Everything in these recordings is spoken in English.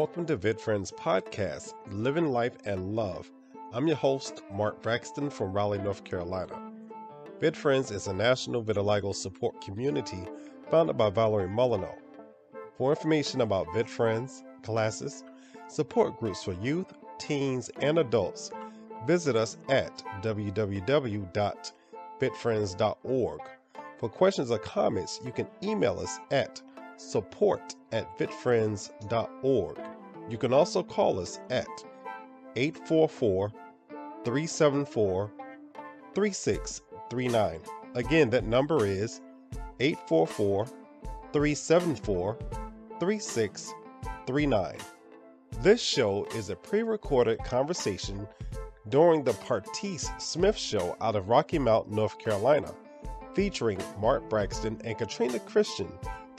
Welcome to VitFriends Podcast, Living Life and Love. I'm your host, Mark Braxton from Raleigh, North Carolina. VitFriends is a national vitiligo support community founded by Valerie Molyneux. For information about VitFriends, classes, support groups for youth, teens, and adults, visit us at www.vitfriends.org. For questions or comments, you can email us at support at vidfriends.org. You can also call us at 844 374 3639. Again, that number is 844 374 3639. This show is a pre recorded conversation during the Partice Smith Show out of Rocky Mount, North Carolina, featuring Mark Braxton and Katrina Christian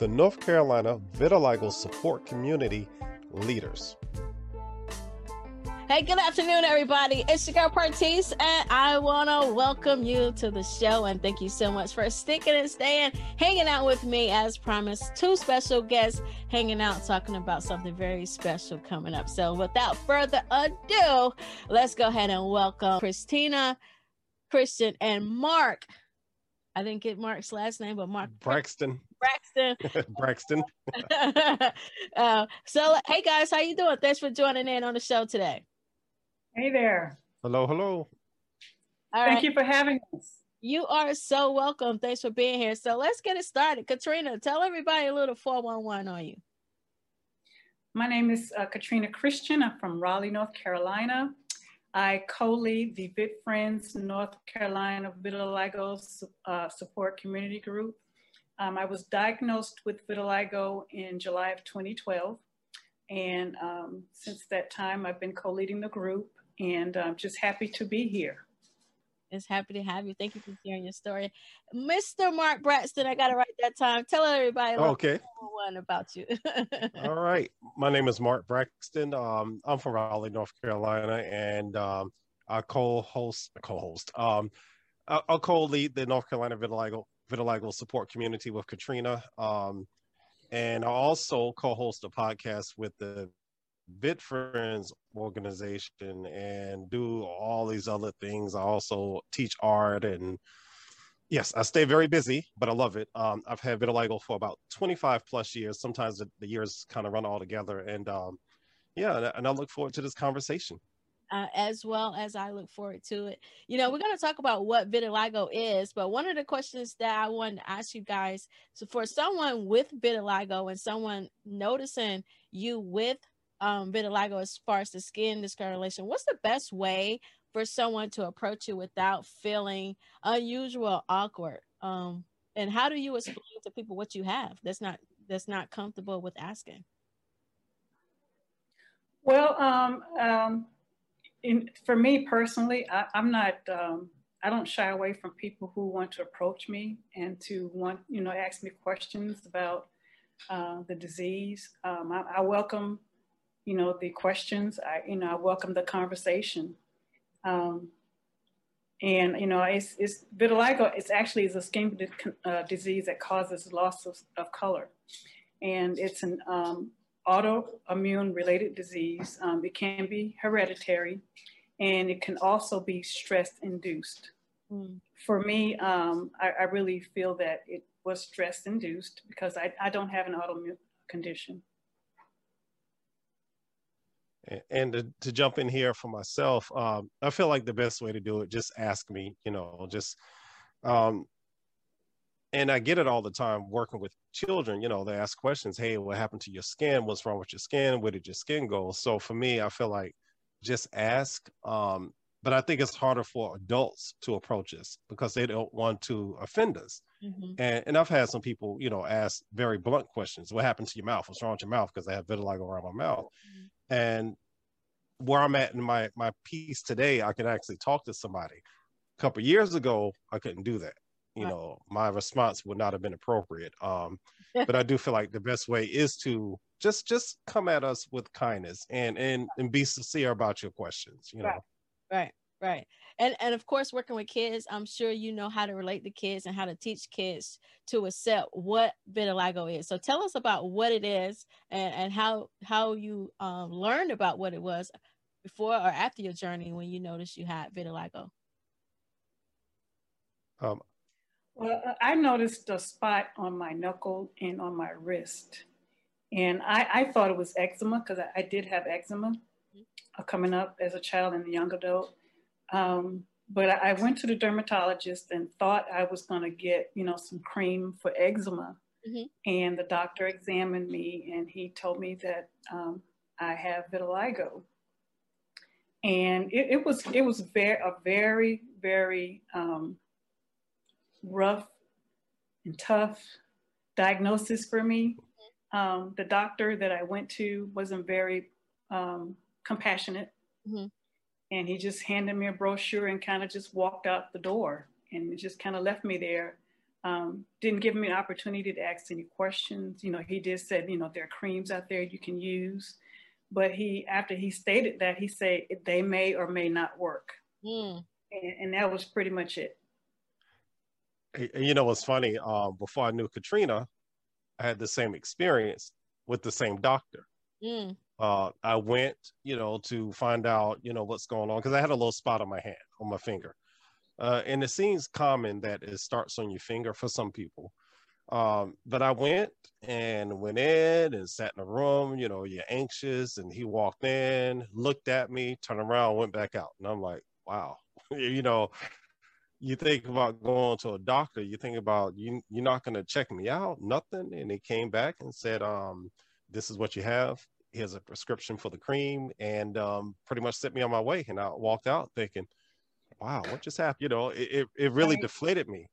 the North Carolina Vitiligo Support Community leaders. Hey, good afternoon, everybody. It's your girl and I want to welcome you to the show. And thank you so much for sticking and staying, hanging out with me as promised. Two special guests hanging out, talking about something very special coming up. So, without further ado, let's go ahead and welcome Christina, Christian, and Mark. I didn't get Mark's last name, but Mark Braxton. Braxton. Braxton. uh, so, hey guys, how you doing? Thanks for joining in on the show today. Hey there. Hello, hello. All Thank right. you for having us. You are so welcome. Thanks for being here. So let's get it started. Katrina, tell everybody a little 411 on you. My name is uh, Katrina Christian. I'm from Raleigh, North Carolina. I co-lead the VitFriends North Carolina Vitiligo uh, Support Community Group. Um, I was diagnosed with vitiligo in July of 2012. And um, since that time, I've been co-leading the group and I'm just happy to be here. Just happy to have you. Thank you for sharing your story. Mr. Mark Braxton, I got it right that time. Tell everybody okay. one about you. All right. My name is Mark Braxton. Um, I'm from Raleigh, North Carolina, and um, I co-host, co-host, um, I'll co-lead the North Carolina Vitiligo vitiligo support community with Katrina. Um, and I also co-host a podcast with the Vit Friends organization and do all these other things. I also teach art and yes, I stay very busy, but I love it. Um, I've had vitiligo for about 25 plus years. Sometimes the, the years kind of run all together. And um, yeah, and I look forward to this conversation uh, as well as I look forward to it. You know, we're going to talk about what vitiligo is, but one of the questions that I wanted to ask you guys so, for someone with vitiligo and someone noticing you with um, vitiligo as far as the skin discoloration, what's the best way for someone to approach you without feeling unusual, awkward? Um, and how do you explain to people what you have that's not that's not comfortable with asking? Well, um, um, in, for me personally, I, am not, um, I don't shy away from people who want to approach me and to want, you know, ask me questions about uh, the disease. Um, I, I, welcome, you know, the questions. I, you know, I welcome the conversation. Um, and, you know, it's, it's vitiligo, it's actually is a skin uh, disease that causes loss of, of color. And it's an um, autoimmune related disease. Um, it can be hereditary and it can also be stress induced. Mm. For me, um, I, I, really feel that it was stress induced because I, I don't have an autoimmune condition. And to, to jump in here for myself, um, I feel like the best way to do it, just ask me, you know, just um, and I get it all the time working with children. You know, they ask questions. Hey, what happened to your skin? What's wrong with your skin? Where did your skin go? So for me, I feel like just ask. Um, but I think it's harder for adults to approach us because they don't want to offend us. Mm-hmm. And, and I've had some people, you know, ask very blunt questions. What happened to your mouth? What's wrong with your mouth? Because I have vitiligo around my mouth. Mm-hmm. And where I'm at in my my piece today, I can actually talk to somebody. A couple years ago, I couldn't do that you know my response would not have been appropriate um but i do feel like the best way is to just just come at us with kindness and and and be sincere about your questions you know right Right. And and of course working with kids, I'm sure you know how to relate to kids and how to teach kids to accept what vitiligo is. So tell us about what it is and, and how how you um, learned about what it was before or after your journey when you noticed you had vitiligo. Um, well, uh, I noticed a spot on my knuckle and on my wrist. And I, I thought it was eczema because I, I, did have eczema mm-hmm. coming up as a child and a young adult. Um, but I, I, went to the dermatologist and thought I was going to get, you know, some cream for eczema. Mm-hmm. And the doctor examined me and he told me that um, I have vitiligo. And it, it, was it was very a very very um, rough and tough diagnosis for me. Mm-hmm. Um, the doctor that I went to wasn't very um, compassionate. Mm-hmm. And he just handed me a brochure and kind of just walked out the door and just kind of left me there. Um, didn't give me an opportunity to ask any questions. You know, he just said, you know, there are creams out there you can use. But he, after he stated that, he said they may or may not work. Mm. And, and that was pretty much it you know what's funny? Uh, before i knew katrina i had the same experience with the same doctor. Mm. uh, i went you know to find out you know what's going on because i had a little spot on my hand on my finger. Uh, and it seems common that it starts on your finger for some people. Um, but i went and went in and sat in a room you know you're anxious and he walked in looked at me turned around went back out. And i'm like wow. You know you think about going to a doctor, you think about you you're not gonna check me out, nothing. And he came back and said, um, this is what you have. Here's a prescription for the cream and um, pretty much set me on my way. And I walked out thinking, wow, what just happened? You know, it, it, it really right. deflated me.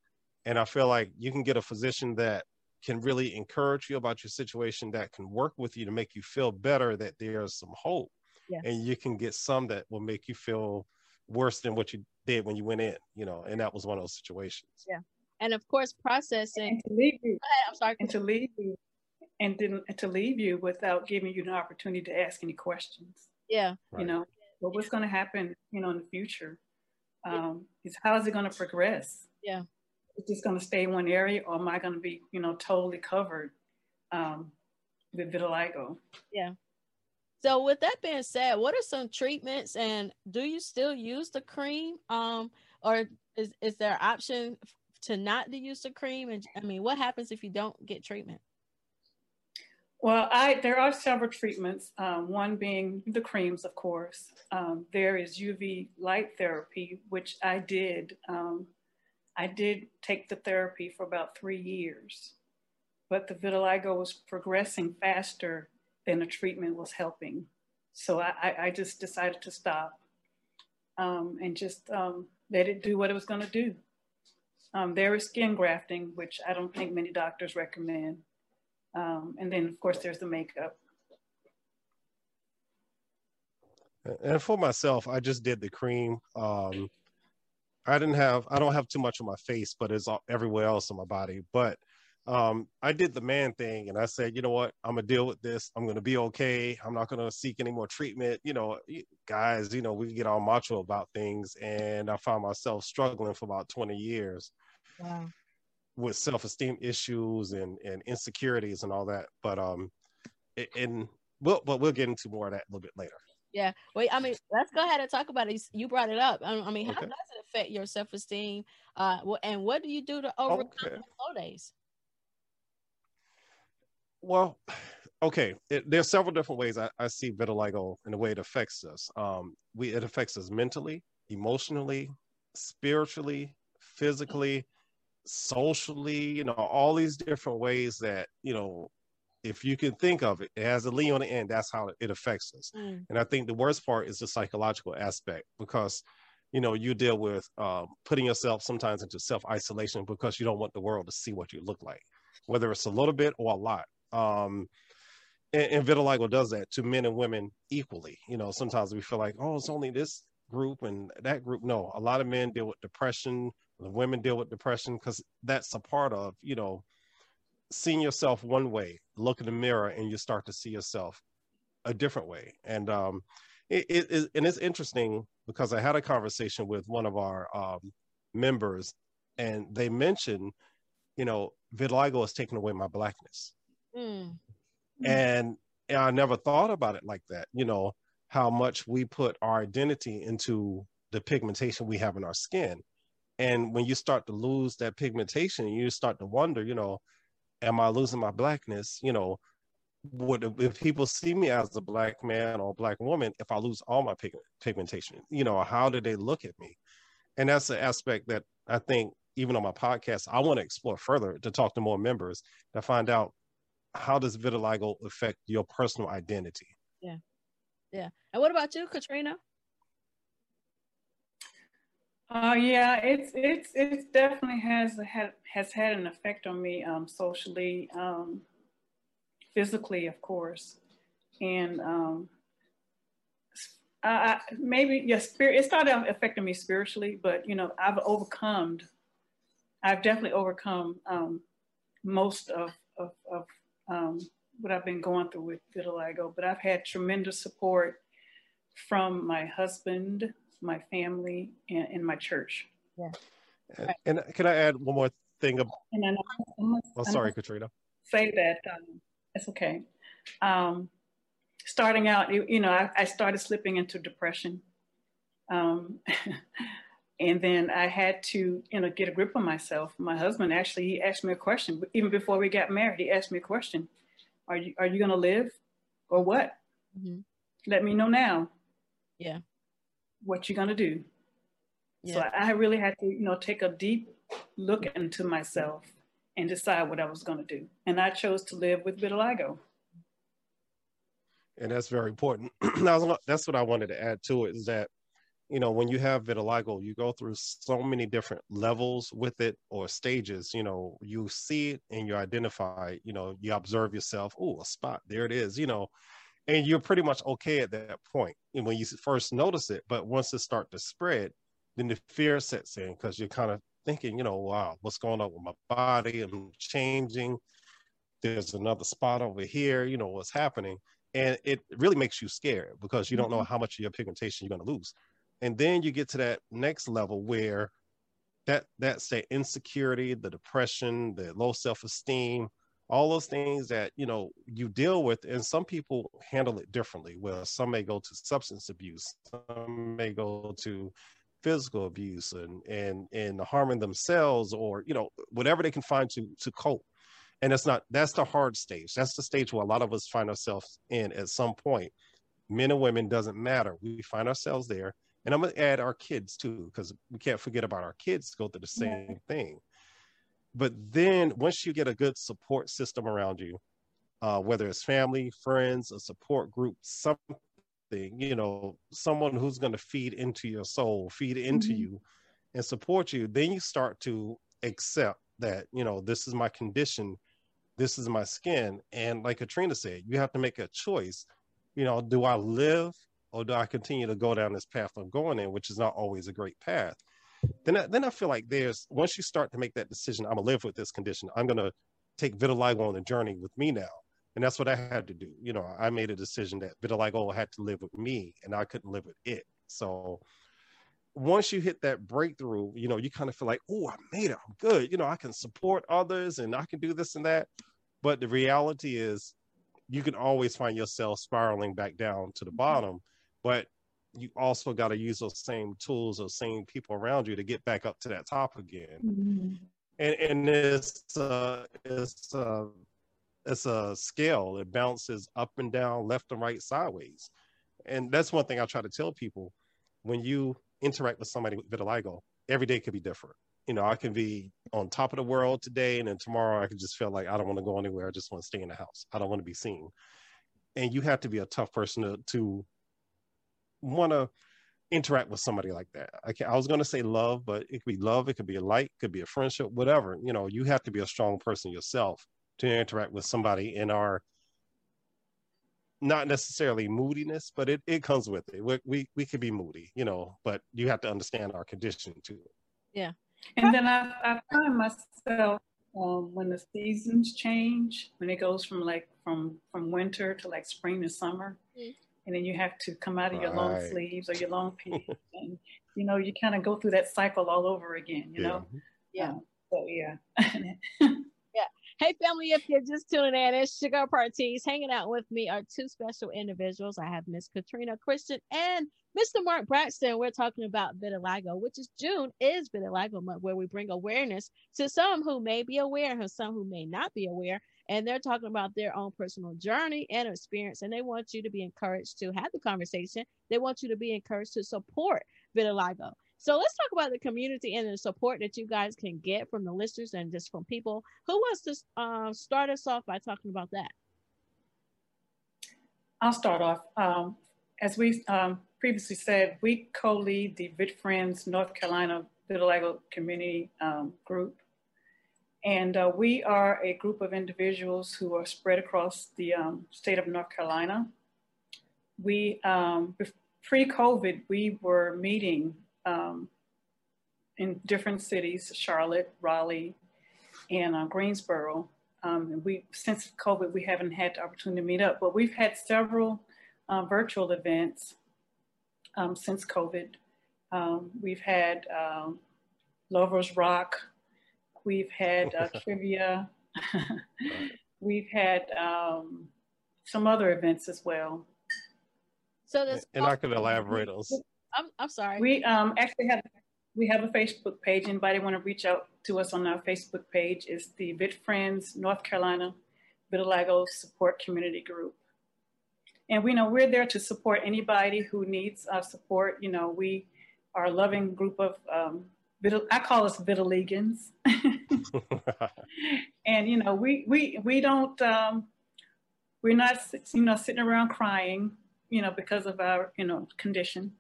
And I feel like you can get a physician that can really encourage you about your situation, that can work with you to make you feel better, that there's some hope. Yeah. And you can get some that will make you feel worse than what you did when you went in, you know, and that was one of those situations. Yeah. And of course, processing. And to leave you. Ahead, I'm sorry. And to leave you, and then to leave you without giving you an opportunity to ask any questions. Yeah. You know, well, what's going to happen, you know, in the future? Um, is how is it going to progress? Yeah. Is this going to stay in one area, or am I going to be, you know, totally covered um, with vitiligo? Yeah. So with that being said, what are some treatments and do you still use the cream? Um, or is, is there option to not to use the cream? And I mean, what happens if you don't get treatment? Well, I there are several treatments. Um, one being the creams, of course. Um, there is UV light therapy, which I did. Um, I did take the therapy for about three years, but the vitiligo was progressing faster then the treatment was helping. So I, I just decided to stop um, and just um, let it do what it was going to do. Um, there is skin grafting, which I don't think many doctors recommend. Um, and then, of course, there's the makeup. And for myself, I just did the cream. Um, I didn't have, I don't have too much on my face, but it's everywhere else on my body. But um, I did the man thing and I said, you know what, I'm gonna deal with this. I'm gonna be okay. I'm not gonna seek any more treatment. You know, guys, you know, we get all macho about things, and I found myself struggling for about 20 years wow. with self-esteem issues and and insecurities and all that. But um, and we'll but we'll get into more of that a little bit later. Yeah. Wait, I mean, let's go ahead and talk about it. You brought it up. I mean, how okay. does it affect your self-esteem? Uh, and what do you do to overcome okay. low days? Well, okay. It, there's several different ways I, I, see vitiligo and the way it affects us. Um, we it affects us mentally, emotionally, spiritually, physically, socially. You know, all these different ways that you know. If you can think of it, it has a Lee on the end. That's how it affects us. Mm. And I think the worst part is the psychological aspect because you know you deal with um, putting yourself sometimes into self isolation because you don't want the world to see what you look like whether it's a little bit or a lot um, and, and vitiligo does that to men and women equally. You know, sometimes we feel like, oh, it's only this group and that group. No, a lot of men deal with depression. The women deal with depression because that's a part of, you know, seeing yourself one way, look in the mirror and you start to see yourself a different way. And um, it, it, and it's interesting because I had a conversation with one of our um, members, and they mentioned, you know, vitiligo has taken away my blackness, mm. and, I never thought about it like that. You know, how much we put our identity into the pigmentation we have in our skin, and when you start to lose that pigmentation, you start to wonder, you know, am I losing my blackness? You know, would if people see me as a black man or black woman if i lose all my pigment, pigmentation you know how do they look at me and that's the aspect that i think even on my podcast i want to explore further to talk to more members to find out how does vitiligo affect your personal identity yeah yeah and what about you katrina uh, yeah, it's it's it definitely has had has had an effect on me um, socially. Um, physically, of course, and um, I, maybe yes, spirit. It started affecting me spiritually, but you know, I've overcome. I've definitely overcome um, most of of, of um, what I've been going through with vitiligo. But I've had tremendous support from my husband, my family, and, and my church. Yeah. And, and, can I add one more thing? And I know, oh, sorry, Katrina. Say that um, it's okay. Um, starting out, you know, I, I, started slipping into depression. Um, and then I had to, you know, get a grip on myself. My husband actually, he asked me a question, even before we got married, he asked me a question. Are you, are you going to live or what? Mm-hmm. Let me know now. Yeah. What you going to do? Yeah. So I really had to, you know, take a deep look into myself and decide what I was going to do. And I chose to live with vitiligo. And that's very important. that's what I wanted to add to it is that, you know, when you have vitiligo, you go through so many different levels with it or stages. You know, you see it and you identify, you know, you observe yourself, oh, a spot, there it is, you know, and you're pretty much okay at that point. and when you first notice it. But once it start to spread, then the fear sets in because you're kind of thinking, you know, wow, what's going on with my body? I'm changing. There's another spot over here, you know, what's happening. And it really makes you scared because you don't know mm-hmm. how much of your pigmentation you're going to lose. And then you get to that next level where that that's the insecurity, the depression, the low self-esteem, all those things that you know you deal with and some people handle it differently. Well some may go to substance abuse some may go to physical abuse and and and harming themselves or you know whatever they can find to to cope. And it's not that's the hard stage. That's the stage where a lot of us find ourselves in at some point. Men and women doesn't matter. We find ourselves there and i'm going to add our kids too because we can't forget about our kids go through the same yeah. thing but then once you get a good support system around you uh, whether it's family friends a support group something you know, someone who's going to feed into your soul, feed into mm-hmm. you and support you, then you start to accept that, you know, this is my condition, this is my skin. And like Katrina said, you have to make a choice. You know, do I live or do I continue to go down this path I'm going in, which is not always a great path? Then, I, then I feel like there's once you start to make that decision, I'm gonna live with this condition. I'm gonna take vitiligo on the journey with me now and that's what I had to do. You know, I made a decision that vitiligo had to live with me, and I couldn't live with it. So once you hit that breakthrough, you know, you kind of feel like, oh, I made it. I'm good. You know, I can support others, and I can do this and that. But the reality is, you can always find yourself spiraling back down to the mm-hmm. bottom. But you also got to use those same tools, those same people around you to get back up to that top again. Mm-hmm. And and it's uh, it's uh, it's a scale. It bounces up and down left and right sideways. And that's one thing i try to tell people. When you interact with somebody with vitiligo every day could be different. You know i can be on top of the world today and then tomorrow i can just feel like i don't want to go anywhere. I just want to stay in the house. I don't want to be seen. And you have to be a tough person to, to want to interact with somebody like that. I, I was going to say love, but it could be love, it could be a like, it could be a friendship, whatever. You know, you have to be a strong person yourself to interact with somebody in our not necessarily moodiness, but it, it comes with it. We, we we could be moody, you know, but you have to understand our condition too. Yeah. And then I, I find myself um, when the seasons change, when it goes from like from from winter to like spring to summer, mm-hmm. And then you have to come out of right. your long sleeves or your long pants, and you know you kind of go through that cycle all over again. You yeah. know, yeah. Um, so yeah. Hey family, if you're just tuning in, it's Sugar Partice. Hanging out with me are two special individuals. I have Miss Katrina Christian and Mr. Mark Braxton. We're talking about vitiligo, which is June is vitiligo month, where we bring awareness to some who may be aware and some who may not be aware and they're talking about their own personal journey and experience and they want you to be encouraged to have the conversation they want you to be encouraged to support vitiligo so let's talk about the community and the support that you guys can get from the listeners and just from people. Who wants to uh, start us off by talking about that? I'll start off. Um, as we um, previously said we co-lead the VitFriends north carolina vitiligo community um, group. And uh, we are a group of individuals who are spread across the um, state of North Carolina. We, um, pre-COVID, we were meeting um, in different cities, Charlotte, Raleigh, and uh, Greensboro. Um, and we, since COVID, we haven't had the opportunity to meet up, but we've had several uh, virtual events um, since COVID. Um, we've had Lovers Rock, We've had uh, trivia. We've had um, some other events as well. So this and I could elaborate on. I'm, I'm sorry. We um, actually have we have a Facebook page. Anybody want to reach out to us on our Facebook page? It's the VitFriends North Carolina Vitiligo Support Community Group. And we know we're there to support anybody who needs our support. You know, we are a loving group of um, I call us vitiligans. and you know, we we we don't um, we're not you know sitting around crying, you know, because of our you know condition.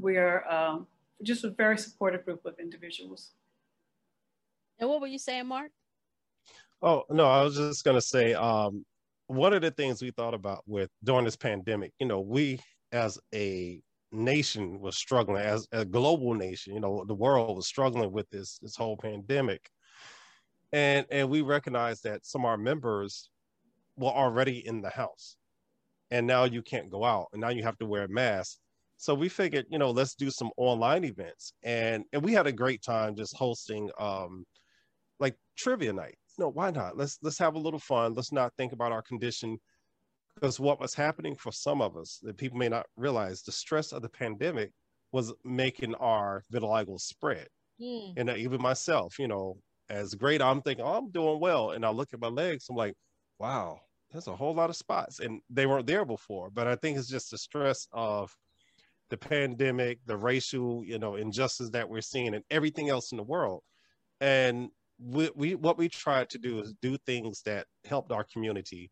We are um, just a very supportive group of individuals. And what were you saying, Mark? Oh no, I was just gonna say um, one of the things we thought about with during this pandemic. You know, we as a nation was struggling as a global nation you know the world was struggling with this this whole pandemic and and we recognized that some of our members were already in the house and now you can't go out and now you have to wear a mask so we figured you know let's do some online events and and we had a great time just hosting um like trivia night. No why not? Let's let's have a little fun. Let's not think about our condition because what was happening for some of us that people may not realize the stress of the pandemic was making our vitiligo spread. Mm. and even myself you know as great i'm thinking oh, i'm doing well. And i look at my legs i'm like wow there's a whole lot of spots. And they weren't there before but i think it's just the stress of the pandemic the racial you know injustice that we're seeing and everything else in the world and we, we what we tried to do is do things that helped our community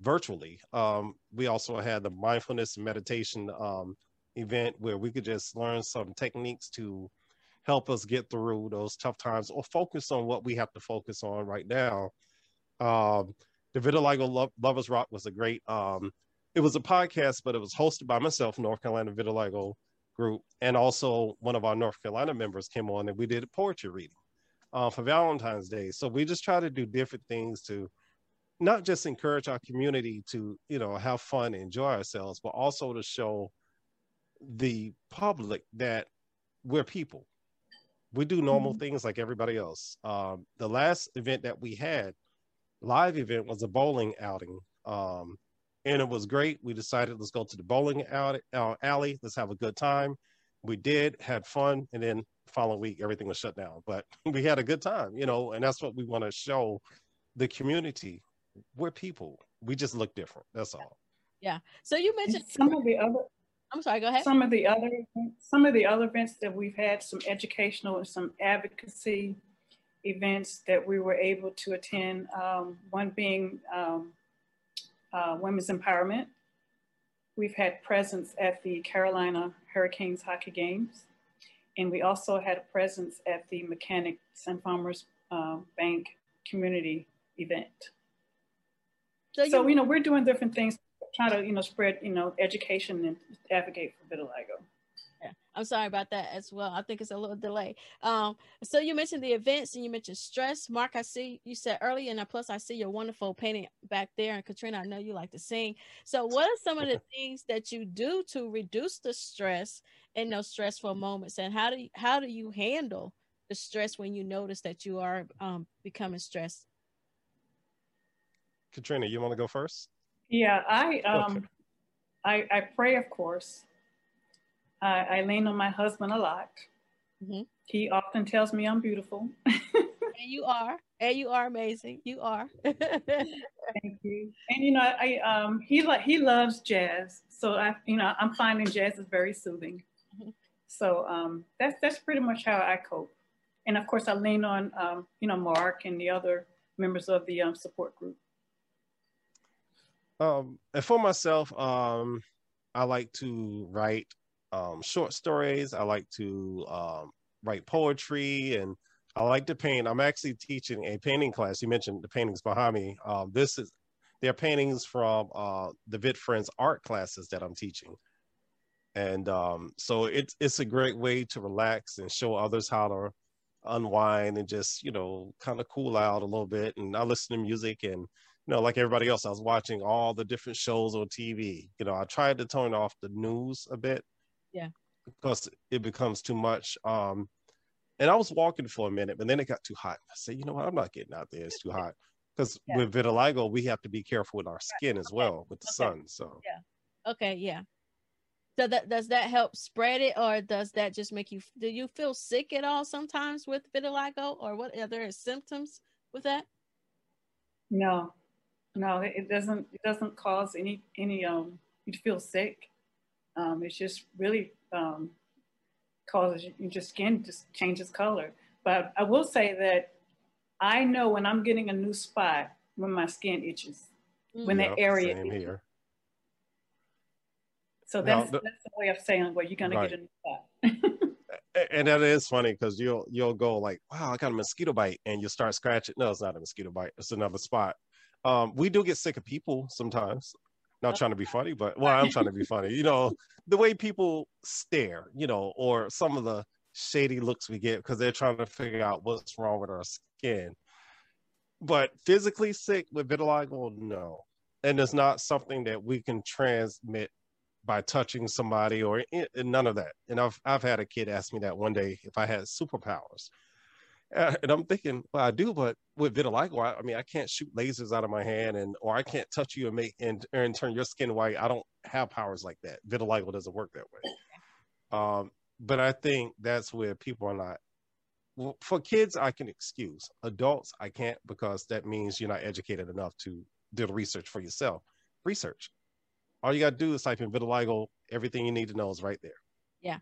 virtually. Um, we also had the mindfulness and meditation um, event where we could just learn some techniques to help us get through those tough times or focus on what we have to focus on right now. Um, the Vitiligo Lo- Lovers Rock was a great, um, it was a podcast, but it was hosted by myself, North Carolina Vitiligo Group, and also one of our North Carolina members came on and we did a poetry reading uh, for Valentine's Day. So we just try to do different things to not just encourage our community to you know have fun enjoy ourselves but also to show the public that we're people we do normal mm-hmm. things like everybody else um, the last event that we had live event was a bowling outing um, and it was great we decided let's go to the bowling alley, uh, alley let's have a good time we did had fun and then following week everything was shut down but we had a good time you know and that's what we want to show the community we're people. We just look different. That's all. Yeah. So you mentioned some of the other. I'm sorry. Go ahead. Some of the other some of the other events that we've had, some educational and some advocacy events that we were able to attend. Um, one being um, uh, women's empowerment. We've had presence at the Carolina Hurricanes hockey games, and we also had a presence at the Mechanics and Farmers uh, Bank community event. So, so you, you know, we're doing different things, trying to, you know, spread, you know, education and advocate for vitiligo. Yeah. I'm sorry about that as well. I think it's a little delay. Um, so you mentioned the events and you mentioned stress. Mark, I see you said earlier, and plus I see your wonderful painting back there. And Katrina, I know you like to sing. So what are some of the things that you do to reduce the stress in those stressful moments? And how do you, how do you handle the stress when you notice that you are um, becoming stressed? Katrina, you want to go first? Yeah, I um, okay. I, I pray, of course. I, I lean on my husband a lot. Mm-hmm. He often tells me I'm beautiful. and you are, and you are amazing. You are. Thank you. And you know, I um he like he loves jazz, so I you know I'm finding jazz is very soothing. Mm-hmm. So um that's that's pretty much how I cope. And of course, I lean on um you know Mark and the other members of the um, support group. Um, and for myself, um, I like to write um, short stories. I like to um, write poetry and I like to paint. I'm actually teaching a painting class. You mentioned the paintings behind me. Um, this is they're paintings from uh, the VitFriends art classes that I'm teaching. And um, so it's it's a great way to relax and show others how to unwind and just you know kind of cool out a little bit. And I listen to music and you know like everybody else, I was watching all the different shows on TV. You know, I tried to turn off the news a bit yeah. Because it becomes too much. Um, and I was walking for a minute, but then it got too hot. I said, you know what? I'm not getting out there. It's too hot. Because yeah. with vitiligo, we have to be careful with our skin as okay. well with the okay. sun. So yeah. Okay. Yeah. So that does that help spread it, or does that just make you? Do you feel sick at all sometimes with vitiligo, or what are there symptoms with that? No, no, it doesn't. It doesn't cause any any um. You feel sick. Um, it's just really um, causes your skin just changes color. But I will say that I know when I'm getting a new spot when my skin itches, mm-hmm. when that area same here. So that's, the, that's the way of saying, where you're gonna right. get a new spot. and that is funny because you'll you'll go like, wow, I got a mosquito bite, and you start scratching. No, it's not a mosquito bite. It's another spot. Um, we do get sick of people sometimes not trying to be funny, but well, I'm trying to be funny. You know, the way people stare, you know, or some of the shady looks we get because they're trying to figure out what's wrong with our skin. But physically sick with vitiligo, no. And it's not something that we can transmit by touching somebody or none of that. And I've I've had a kid ask me that one day if I had superpowers. And I'm thinking, well, I do, but with vitiligo, I, I, mean, I can't shoot lasers out of my hand, and or I can't touch you and make and, and turn your skin white. I don't have powers like that. Vitiligo doesn't work that way. Um, but I think that's where people are not. Well, for kids, I can excuse. Adults, I can't because that means you're not educated enough to do the research for yourself. Research. All you got to do is type in vitiligo. Everything you need to know is right there. Yeah.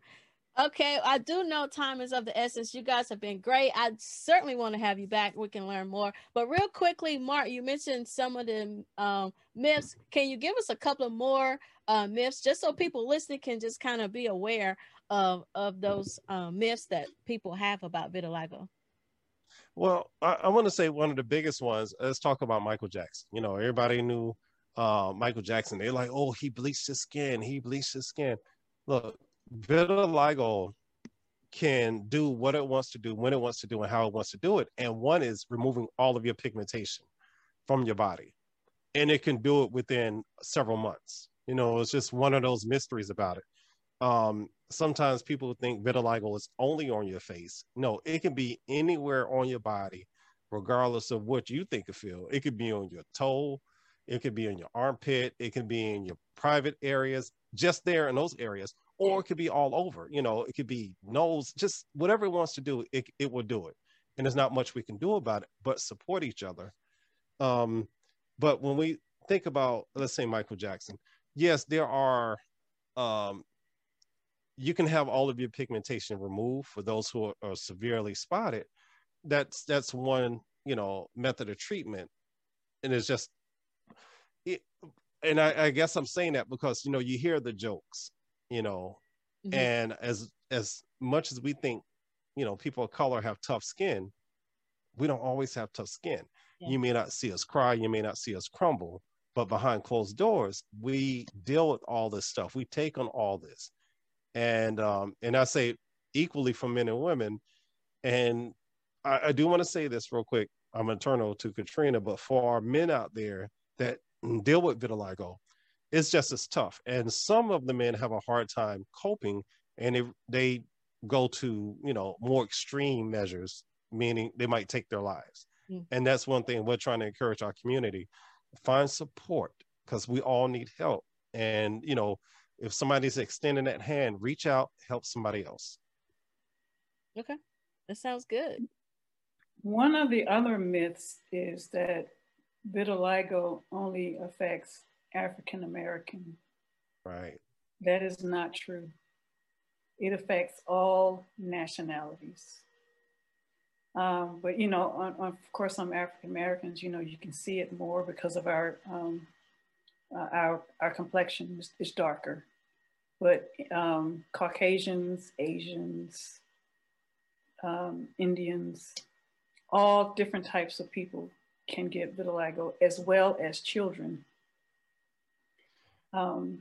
Okay, I do know time is of the essence. You guys have been great. I certainly want to have you back. We can learn more. But real quickly, Mark, you mentioned some of the um, myths. Can you give us a couple of more uh, myths, just so people listening can just kind of be aware of of those uh, myths that people have about vitiligo? Well, I, I want to say one of the biggest ones. Let's talk about Michael Jackson. You know, everybody knew uh, Michael Jackson. They're like, "Oh, he bleached his skin. He bleached his skin." Look, vitiligo can do what it wants to do, when it wants to do, and how it wants to do it. And one is removing all of your pigmentation from your body. And it can do it within several months. You know, it's just one of those mysteries about it. Um, sometimes people think vitiligo is only on your face. No, it can be anywhere on your body, regardless of what you think of feel. It could be on your toe, it could be in your armpit, it can be in your private areas, just there in those areas, or it could be all over. You know, it could be nose, just whatever it wants to do, it, it will do it. And there's not much we can do about it, but support each other. Um, but when we think about, let's say Michael Jackson, yes, there are, um, you can have all of your pigmentation removed for those who are, are severely spotted. That's that's one you know method of treatment, and it's just it, and I, I, guess I'm saying that because you know you hear the jokes you know mm-hmm. and as as much as we think you know people of color have tough skin we don't always have tough skin yeah. you may not see us cry you may not see us crumble but behind closed doors we deal with all this stuff we take on all this and um, and I say equally for men and women. And I, I do want to say this real quick. I'm eternal to Katrina, but for our men out there that deal with vitiligo, it's just as tough. And some of the men have a hard time coping, and they they go to you know more extreme measures, meaning they might take their lives. Mm. And that's one thing we're trying to encourage our community: find support because we all need help. And you know, if somebody's extending that hand, reach out, help somebody else. Okay, that sounds good. One of the other myths is that vitiligo only affects African American. Right. That is not true. It affects all nationalities. Um, but you know, on, on, of course, some African Americans, you know, you can see it more because of our um, uh, our our complexion is, is darker. But um, Caucasians, Asians, um, Indians, all different types of people can get vitiligo, as well as children. Um,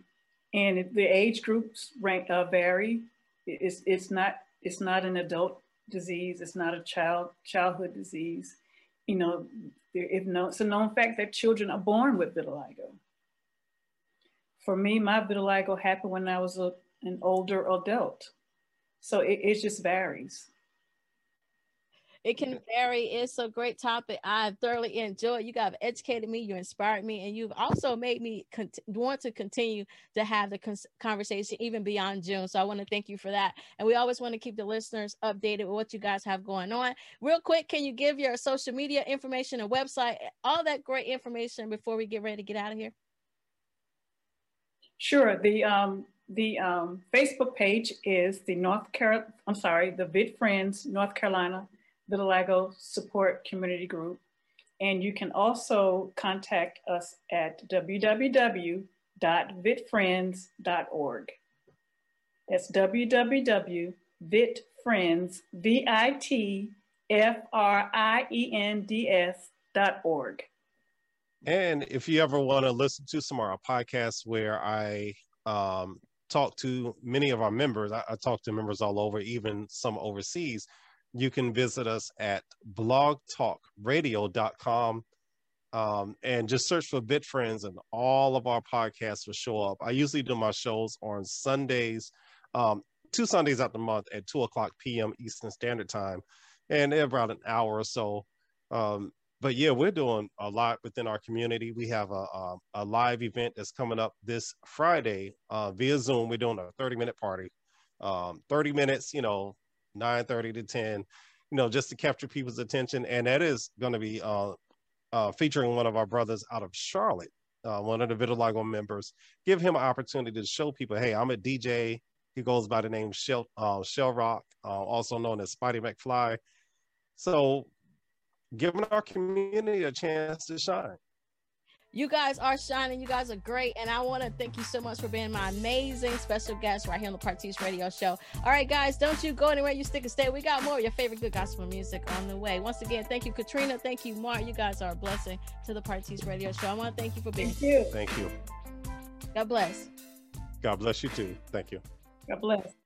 and the age groups rank uh, vary. It's it's not it's not an adult disease. It's not a child childhood disease. You know, if no, it's a known fact that children are born with vitiligo. For me, my vitiligo happened when I was a, an older adult, so it, it just varies. It can vary. It's a great topic. I thoroughly enjoyed. You guys educated me. You inspired me, and you've also made me want to continue to have the con- conversation even beyond June. So I want to thank you for that. And we always want to keep the listeners updated with what you guys have going on. Real quick, can you give your social media information, a website, all that great information before we get ready to get out of here? Sure. The um, the um, Facebook page is the North Carolina. I'm sorry, the Vit Friends North Carolina Vitiligo Support Community Group. And you can also contact us at www.vitfriends.org. That's www.vitfriends, V-I-T-F-R-I-E-N-D-S dot org. And if you ever want to listen to some of our podcasts where I um, talk to many of our members, I, I talk to members all over, even some overseas, you can visit us at blogtalkradio.com um, and just search for Vit Friends and all of our podcasts will show up. I usually do my shows on Sundays, um, two Sundays out the month at 2 o'clock p.m. Eastern Standard Time, and about an hour or so. Um, but yeah, we're doing a lot within our community. We have a, a, a live event that's coming up this Friday uh, via Zoom. We're doing a 30 minute party. Um, 30 minutes, you know, 9:30 to 10, you know, just to capture people's attention. And that is going to be uh, uh, featuring one of our brothers out of Charlotte, uh, one of the Vitiligo members. Give him an opportunity to show people, hey, I'm a DJ. He goes by the name Shell uh, Shell Rock, uh, also known as Spidey McFly. So, giving our community a chance to shine. You guys are shining. You guys are great. And I want to thank you so much for being my amazing special guest right here on the Partice Radio Show. All right, guys, don't you go anywhere. You stick and stay. We got more of your favorite good gospel music on the way. Once again, thank you, Katrina. Thank you, Mark. You guys are a blessing to the Partice Radio Show. I want to thank you for being thank here. You. Thank you. God bless. God bless you too. Thank you. God bless.